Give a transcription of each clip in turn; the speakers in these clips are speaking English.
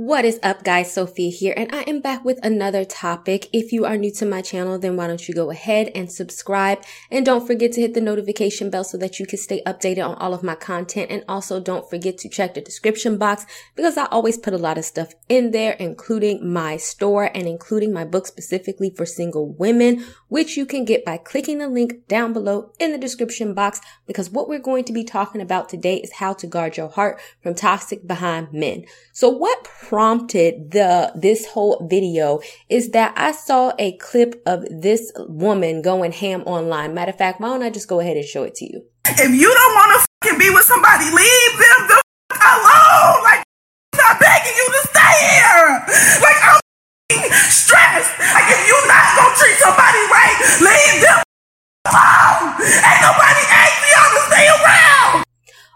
What is up guys? Sophia here and I am back with another topic. If you are new to my channel, then why don't you go ahead and subscribe and don't forget to hit the notification bell so that you can stay updated on all of my content. And also don't forget to check the description box because I always put a lot of stuff in there, including my store and including my book specifically for single women, which you can get by clicking the link down below in the description box because what we're going to be talking about today is how to guard your heart from toxic behind men. So what prompted the this whole video is that I saw a clip of this woman going ham online. Matter of fact, why don't I just go ahead and show it to you? If you don't want to be with somebody, leave them the alone. Like, I'm begging you to stay here. Like, I'm stressed. Like, if you're not gonna treat somebody right, leave them alone. Ain't nobody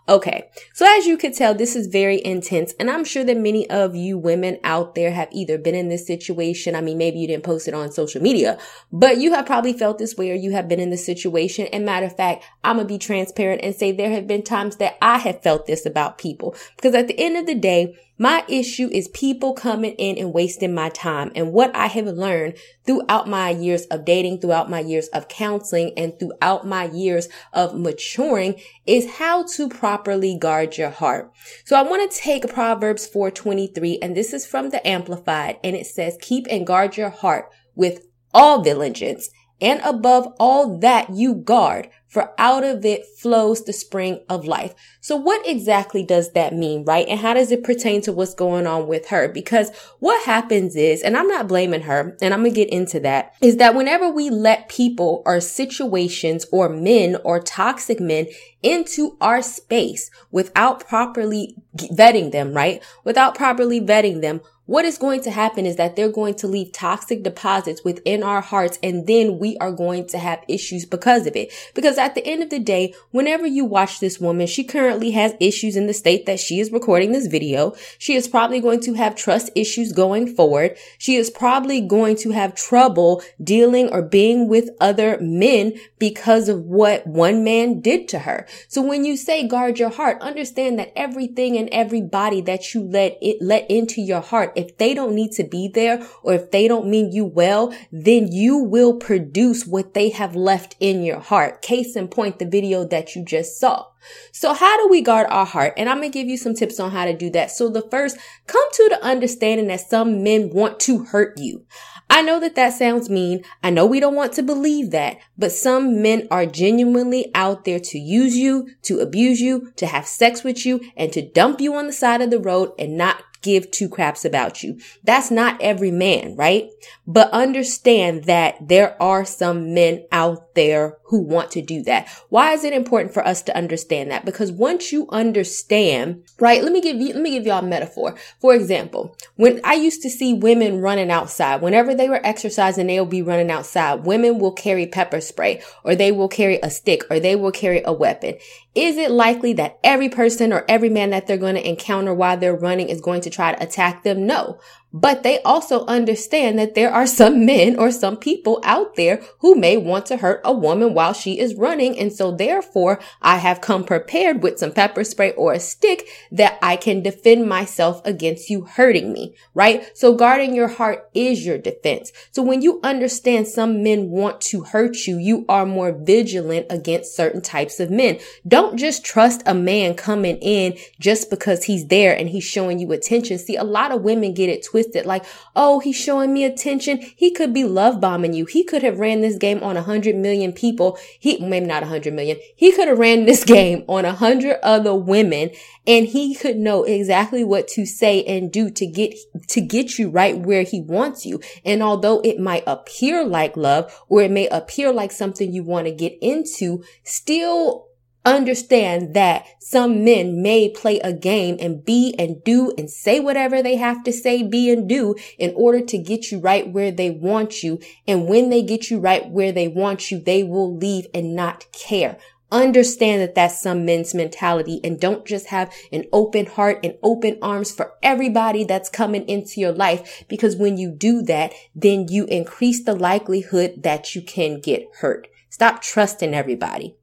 Okay. So as you could tell, this is very intense. And I'm sure that many of you women out there have either been in this situation. I mean, maybe you didn't post it on social media, but you have probably felt this way or you have been in this situation. And matter of fact, I'm going to be transparent and say there have been times that I have felt this about people because at the end of the day, my issue is people coming in and wasting my time. And what I have learned throughout my years of dating, throughout my years of counseling, and throughout my years of maturing is how to properly guard your heart. So I want to take Proverbs 423, and this is from the Amplified, and it says, keep and guard your heart with all diligence and above all that you guard, for out of it flows the spring of life. So what exactly does that mean, right? And how does it pertain to what's going on with her? Because what happens is, and I'm not blaming her, and I'm gonna get into that, is that whenever we let people or situations or men or toxic men into our space without properly vetting them, right? Without properly vetting them, what is going to happen is that they're going to leave toxic deposits within our hearts and then we are going to have issues because of it. Because at the end of the day, whenever you watch this woman, she currently has issues in the state that she is recording this video. She is probably going to have trust issues going forward. She is probably going to have trouble dealing or being with other men because of what one man did to her. So when you say guard your heart, understand that everything and everybody that you let it let into your heart if they don't need to be there or if they don't mean you well, then you will produce what they have left in your heart. Case in point, the video that you just saw. So how do we guard our heart? And I'm going to give you some tips on how to do that. So the first, come to the understanding that some men want to hurt you. I know that that sounds mean. I know we don't want to believe that, but some men are genuinely out there to use you, to abuse you, to have sex with you, and to dump you on the side of the road and not give two craps about you. That's not every man, right? But understand that there are some men out there who want to do that. Why is it important for us to understand that? Because once you understand, right? Let me give you, let me give y'all a metaphor. For example, when I used to see women running outside, whenever they were exercising, they'll be running outside. Women will carry pepper spray or they will carry a stick or they will carry a weapon. Is it likely that every person or every man that they're going to encounter while they're running is going try to attack them? No. But they also understand that there are some men or some people out there who may want to hurt a woman while she is running. And so therefore I have come prepared with some pepper spray or a stick that I can defend myself against you hurting me, right? So guarding your heart is your defense. So when you understand some men want to hurt you, you are more vigilant against certain types of men. Don't just trust a man coming in just because he's there and he's showing you attention. See, a lot of women get it twisted Like, oh, he's showing me attention. He could be love bombing you. He could have ran this game on a hundred million people. He, maybe not a hundred million. He could have ran this game on a hundred other women and he could know exactly what to say and do to get, to get you right where he wants you. And although it might appear like love or it may appear like something you want to get into, still understand that some men may play a game and be and do and say whatever they have to say, be and do in order to get you right where they want you. And when they get you right where they want you, they will leave and not care. Understand that that's some men's mentality and don't just have an open heart and open arms for everybody that's coming into your life. Because when you do that, then you increase the likelihood that you can get hurt. Stop trusting everybody.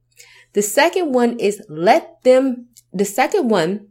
The second one is let them, the second one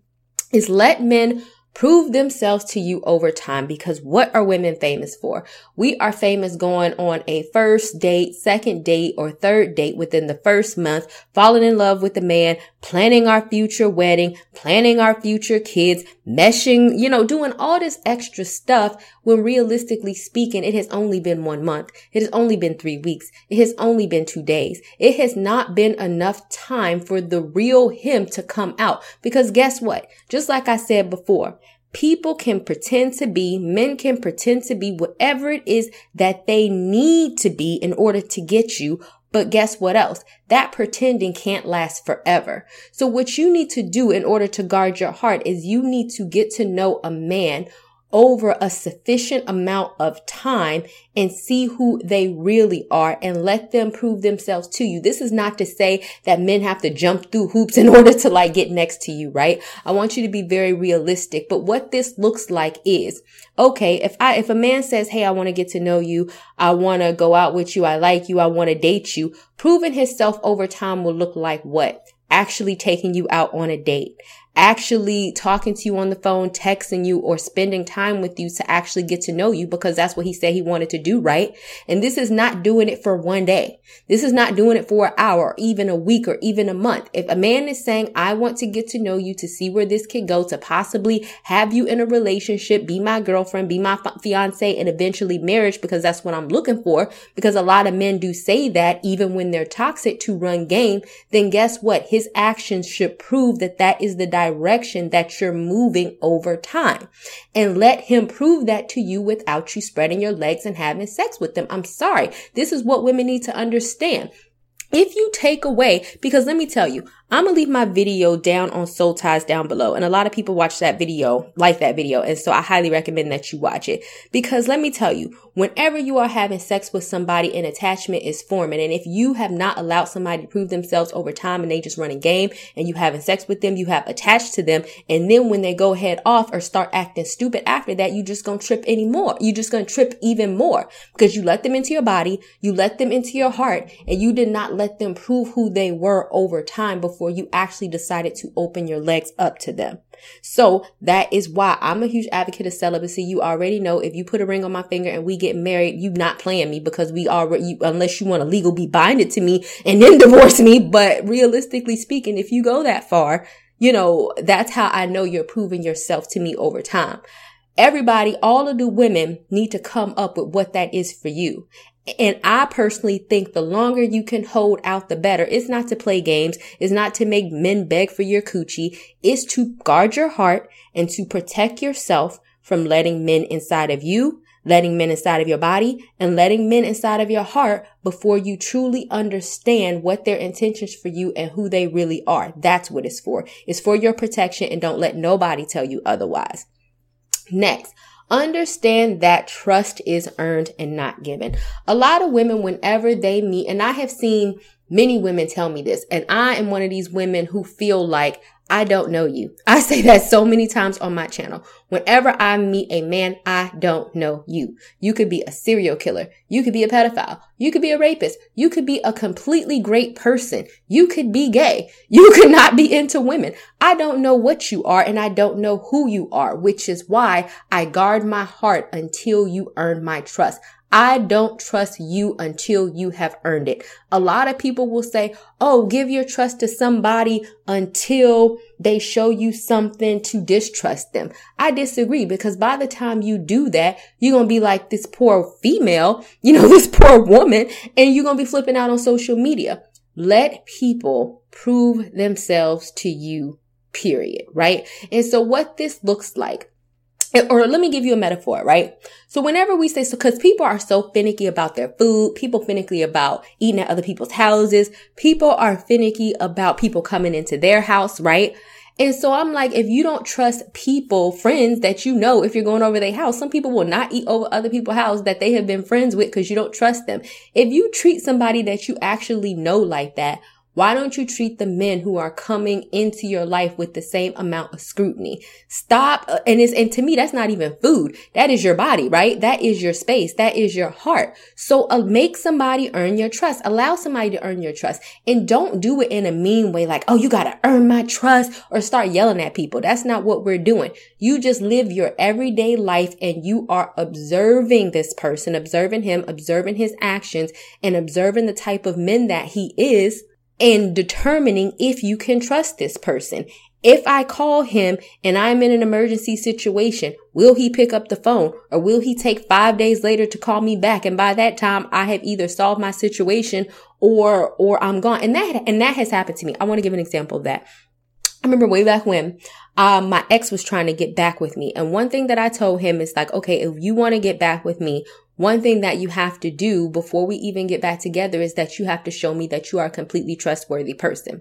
is let men prove themselves to you over time because what are women famous for? We are famous going on a first date, second date, or third date within the first month, falling in love with the man, planning our future wedding, planning our future kids, meshing, you know, doing all this extra stuff when realistically speaking, it has only been one month. It has only been three weeks. It has only been two days. It has not been enough time for the real him to come out. Because guess what? Just like I said before, people can pretend to be, men can pretend to be whatever it is that they need to be in order to get you. But guess what else? That pretending can't last forever. So what you need to do in order to guard your heart is you need to get to know a man over a sufficient amount of time and see who they really are and let them prove themselves to you. This is not to say that men have to jump through hoops in order to like get next to you, right? I want you to be very realistic. But what this looks like is, okay, if I, if a man says, Hey, I want to get to know you. I want to go out with you. I like you. I want to date you. Proving himself over time will look like what? Actually taking you out on a date actually talking to you on the phone, texting you, or spending time with you to actually get to know you because that's what he said he wanted to do, right? And this is not doing it for one day. This is not doing it for an hour, or even a week, or even a month. If a man is saying, I want to get to know you to see where this could go, to possibly have you in a relationship, be my girlfriend, be my fiance, and eventually marriage, because that's what I'm looking for, because a lot of men do say that even when they're toxic to run game, then guess what? His actions should prove that that is the direction direction that you're moving over time. And let him prove that to you without you spreading your legs and having sex with them. I'm sorry. This is what women need to understand. If you take away, because let me tell you, I'm gonna leave my video down on Soul Ties down below. And a lot of people watch that video, like that video. And so I highly recommend that you watch it. Because let me tell you, whenever you are having sex with somebody, an attachment is forming. And if you have not allowed somebody to prove themselves over time and they just run a game and you having sex with them, you have attached to them. And then when they go head off or start acting stupid after that, you just gonna trip anymore. You just gonna trip even more because you let them into your body, you let them into your heart, and you did not let them prove who they were over time before before you actually decided to open your legs up to them. So that is why I'm a huge advocate of celibacy. You already know if you put a ring on my finger and we get married, you not playing me because we already, you, unless you want to legal be binded to me and then divorce me. But realistically speaking, if you go that far, you know, that's how I know you're proving yourself to me over time. Everybody, all of the women need to come up with what that is for you. And I personally think the longer you can hold out, the better. It's not to play games. It's not to make men beg for your coochie. It's to guard your heart and to protect yourself from letting men inside of you, letting men inside of your body, and letting men inside of your heart before you truly understand what their intentions for you and who they really are. That's what it's for. It's for your protection and don't let nobody tell you otherwise. Next, Understand that trust is earned and not given. A lot of women, whenever they meet, and I have seen many women tell me this, and I am one of these women who feel like I don't know you. I say that so many times on my channel. Whenever I meet a man, I don't know you. You could be a serial killer. You could be a pedophile. You could be a rapist. You could be a completely great person. You could be gay. You could not be into women. I don't know what you are and I don't know who you are, which is why I guard my heart until you earn my trust. I don't trust you until you have earned it. A lot of people will say, Oh, give your trust to somebody until they show you something to distrust them. I disagree because by the time you do that, you're going to be like this poor female, you know, this poor woman, and you're going to be flipping out on social media. Let people prove themselves to you, period. Right. And so what this looks like or let me give you a metaphor, right? So whenever we say, so cause people are so finicky about their food, people finicky about eating at other people's houses, people are finicky about people coming into their house, right? And so I'm like, if you don't trust people, friends that you know, if you're going over their house, some people will not eat over other people's house that they have been friends with because you don't trust them. If you treat somebody that you actually know like that, Why don't you treat the men who are coming into your life with the same amount of scrutiny? Stop. Uh, and it's, and to me, that's not even food. That is your body, right? That is your space. That is your heart. So uh, make somebody earn your trust. Allow somebody to earn your trust and don't do it in a mean way. Like, oh, you got to earn my trust or start yelling at people. That's not what we're doing. You just live your everyday life and you are observing this person, observing him, observing his actions and observing the type of men that he is and determining if you can trust this person. If I call him and I'm in an emergency situation, will he pick up the phone or will he take five days later to call me back? And by that time, I have either solved my situation or, or I'm gone. And that, and that has happened to me. I want to give an example of that. I remember way back when, um, my ex was trying to get back with me. And one thing that I told him is like, okay, if you want to get back with me, one thing that you have to do before we even get back together is that you have to show me that you are a completely trustworthy person.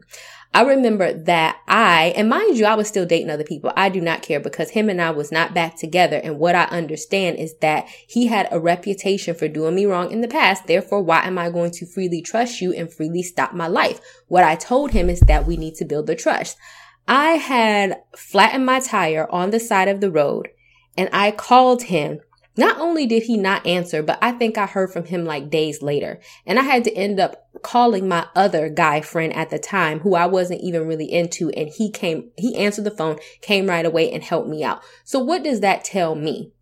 I remember that I, and mind you, I was still dating other people. I do not care because him and I was not back together. And what I understand is that he had a reputation for doing me wrong in the past. Therefore, why am I going to freely trust you and freely stop my life? What I told him is that we need to build the trust. I had flattened my tire on the side of the road and I called him not only did he not answer, but I think I heard from him like days later. And I had to end up calling my other guy friend at the time who I wasn't even really into. And he came, he answered the phone, came right away and helped me out. So what does that tell me?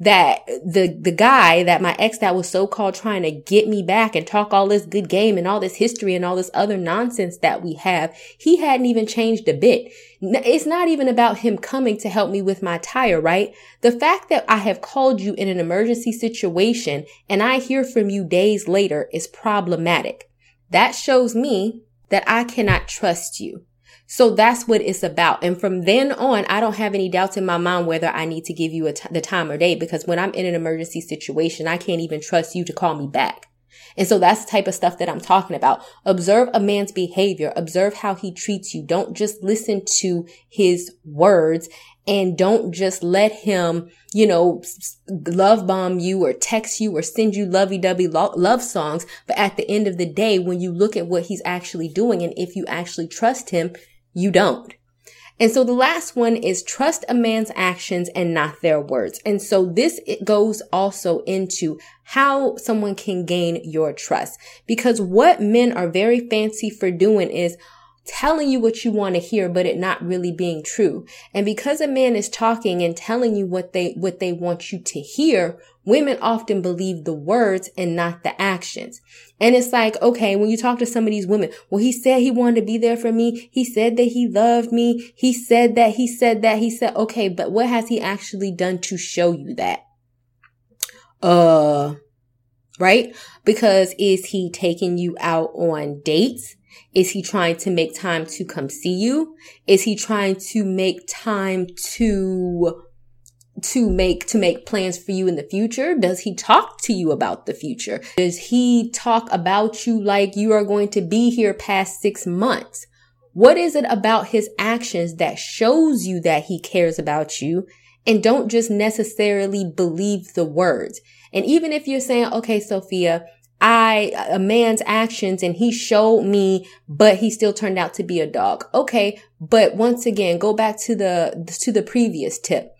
That the the guy that my ex that was so called trying to get me back and talk all this good game and all this history and all this other nonsense that we have he hadn't even changed a bit. It's not even about him coming to help me with my tire right? The fact that i have called you in an emergency situation and i hear from you days later is problematic. That shows me that i cannot trust you so that's what it's about. And from then on, I don't have any doubts in my mind whether I need to give you the time or day because when I'm in an emergency situation, I can't even trust you to call me back. And so that's the type of stuff that I'm talking about. Observe a man's behavior. Observe how he treats you. Don't just listen to his words and don't just let him, you know, love bomb you or text you or send you lovey dovey love songs. But at the end of the day, when you look at what he's actually doing and if you actually trust him, you don't. And so the last one is trust a man's actions and not their words. And so this it goes also into how someone can gain your trust because what men are very fancy for doing is telling you what you want to hear, but it not really being true. And because a man is talking and telling you what they, what they want you to hear, women often believe the words and not the actions. And it's like, okay, when you talk to some of these women, well, he said he wanted to be there for me. He said that he loved me. He said that, he said that, he said, okay, but what has he actually done to show you that? Uh, right? Because is he taking you out on dates? Is he trying to make time to come see you? Is he trying to make time to to make to make plans for you in the future? Does he talk to you about the future? Does he talk about you like you are going to be here past 6 months? What is it about his actions that shows you that he cares about you and don't just necessarily believe the words? And even if you're saying, okay, Sophia, I, a man's actions and he showed me, but he still turned out to be a dog. Okay. But once again, go back to the, to the previous tip.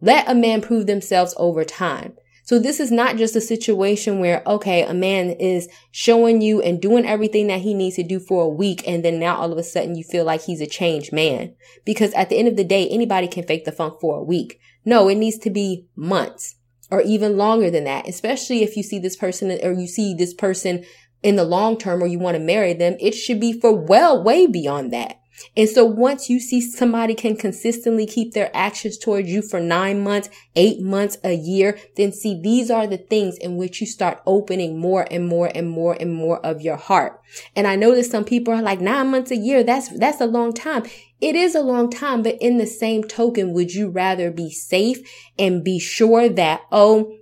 Let a man prove themselves over time. So this is not just a situation where, okay, a man is showing you and doing everything that he needs to do for a week. And then now all of a sudden you feel like he's a changed man. Because at the end of the day, anybody can fake the funk for a week. No, it needs to be months or even longer than that, especially if you see this person or you see this person in the long term or you want to marry them, it should be for well, way beyond that. And so once you see somebody can consistently keep their actions towards you for nine months, eight months, a year, then see, these are the things in which you start opening more and more and more and more of your heart. And I know that some people are like nine months a year. That's, that's a long time. It is a long time, but in the same token, would you rather be safe and be sure that, oh,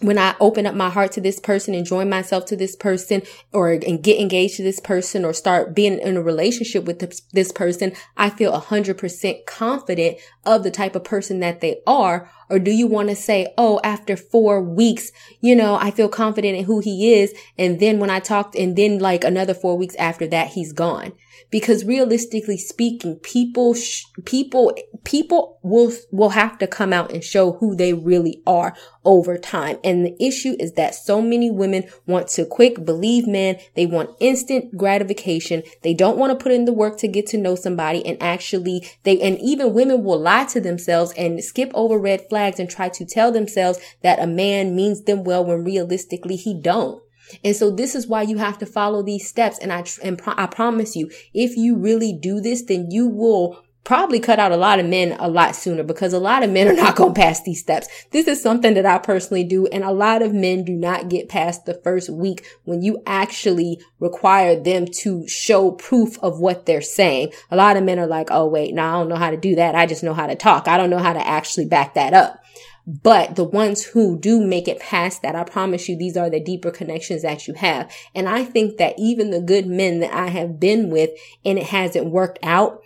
when I open up my heart to this person and join myself to this person or and get engaged to this person or start being in a relationship with this, this person, I feel a hundred percent confident of the type of person that they are. Or do you want to say, Oh, after four weeks, you know, I feel confident in who he is. And then when I talked and then like another four weeks after that, he's gone. because realistically speaking, people, sh- people, people will, will have to come out and show who they really are over time. And the issue is that so many women want to quick believe men. They want instant gratification. They don't want to put in the work to get to know somebody and actually they, and even women will lie to themselves and skip over red flags and try to tell themselves that a man means them well when realistically he don't. And so this is why you have to follow these steps. And I, and pro- I promise you, if you really do this, then you will probably cut out a lot of men a lot sooner because a lot of men are not going to pass these steps. This is something that I personally do. And a lot of men do not get past the first week when you actually require them to show proof of what they're saying. A lot of men are like, Oh, wait, no, I don't know how to do that. I just know how to talk. I don't know how to actually back that up. But the ones who do make it past that, I promise you, these are the deeper connections that you have. And I think that even the good men that I have been with and it hasn't worked out,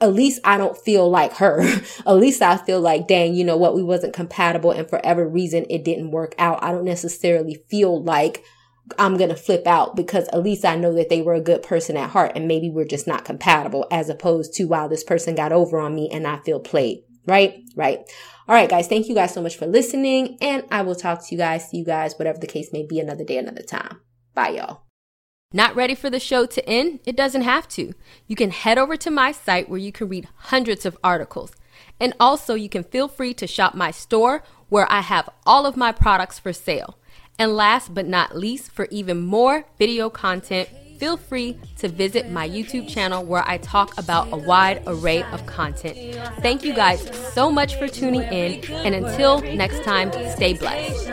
at least I don't feel like her. at least I feel like, dang, you know what? We wasn't compatible and for every reason it didn't work out. I don't necessarily feel like I'm going to flip out because at least I know that they were a good person at heart and maybe we're just not compatible as opposed to wow, this person got over on me and I feel played. Right? Right. All right, guys. Thank you guys so much for listening. And I will talk to you guys, see you guys, whatever the case may be, another day, another time. Bye, y'all. Not ready for the show to end? It doesn't have to. You can head over to my site where you can read hundreds of articles. And also, you can feel free to shop my store where I have all of my products for sale. And last but not least, for even more video content, feel free to visit my YouTube channel where I talk about a wide array of content. Thank you guys so much for tuning in, and until next time, stay blessed.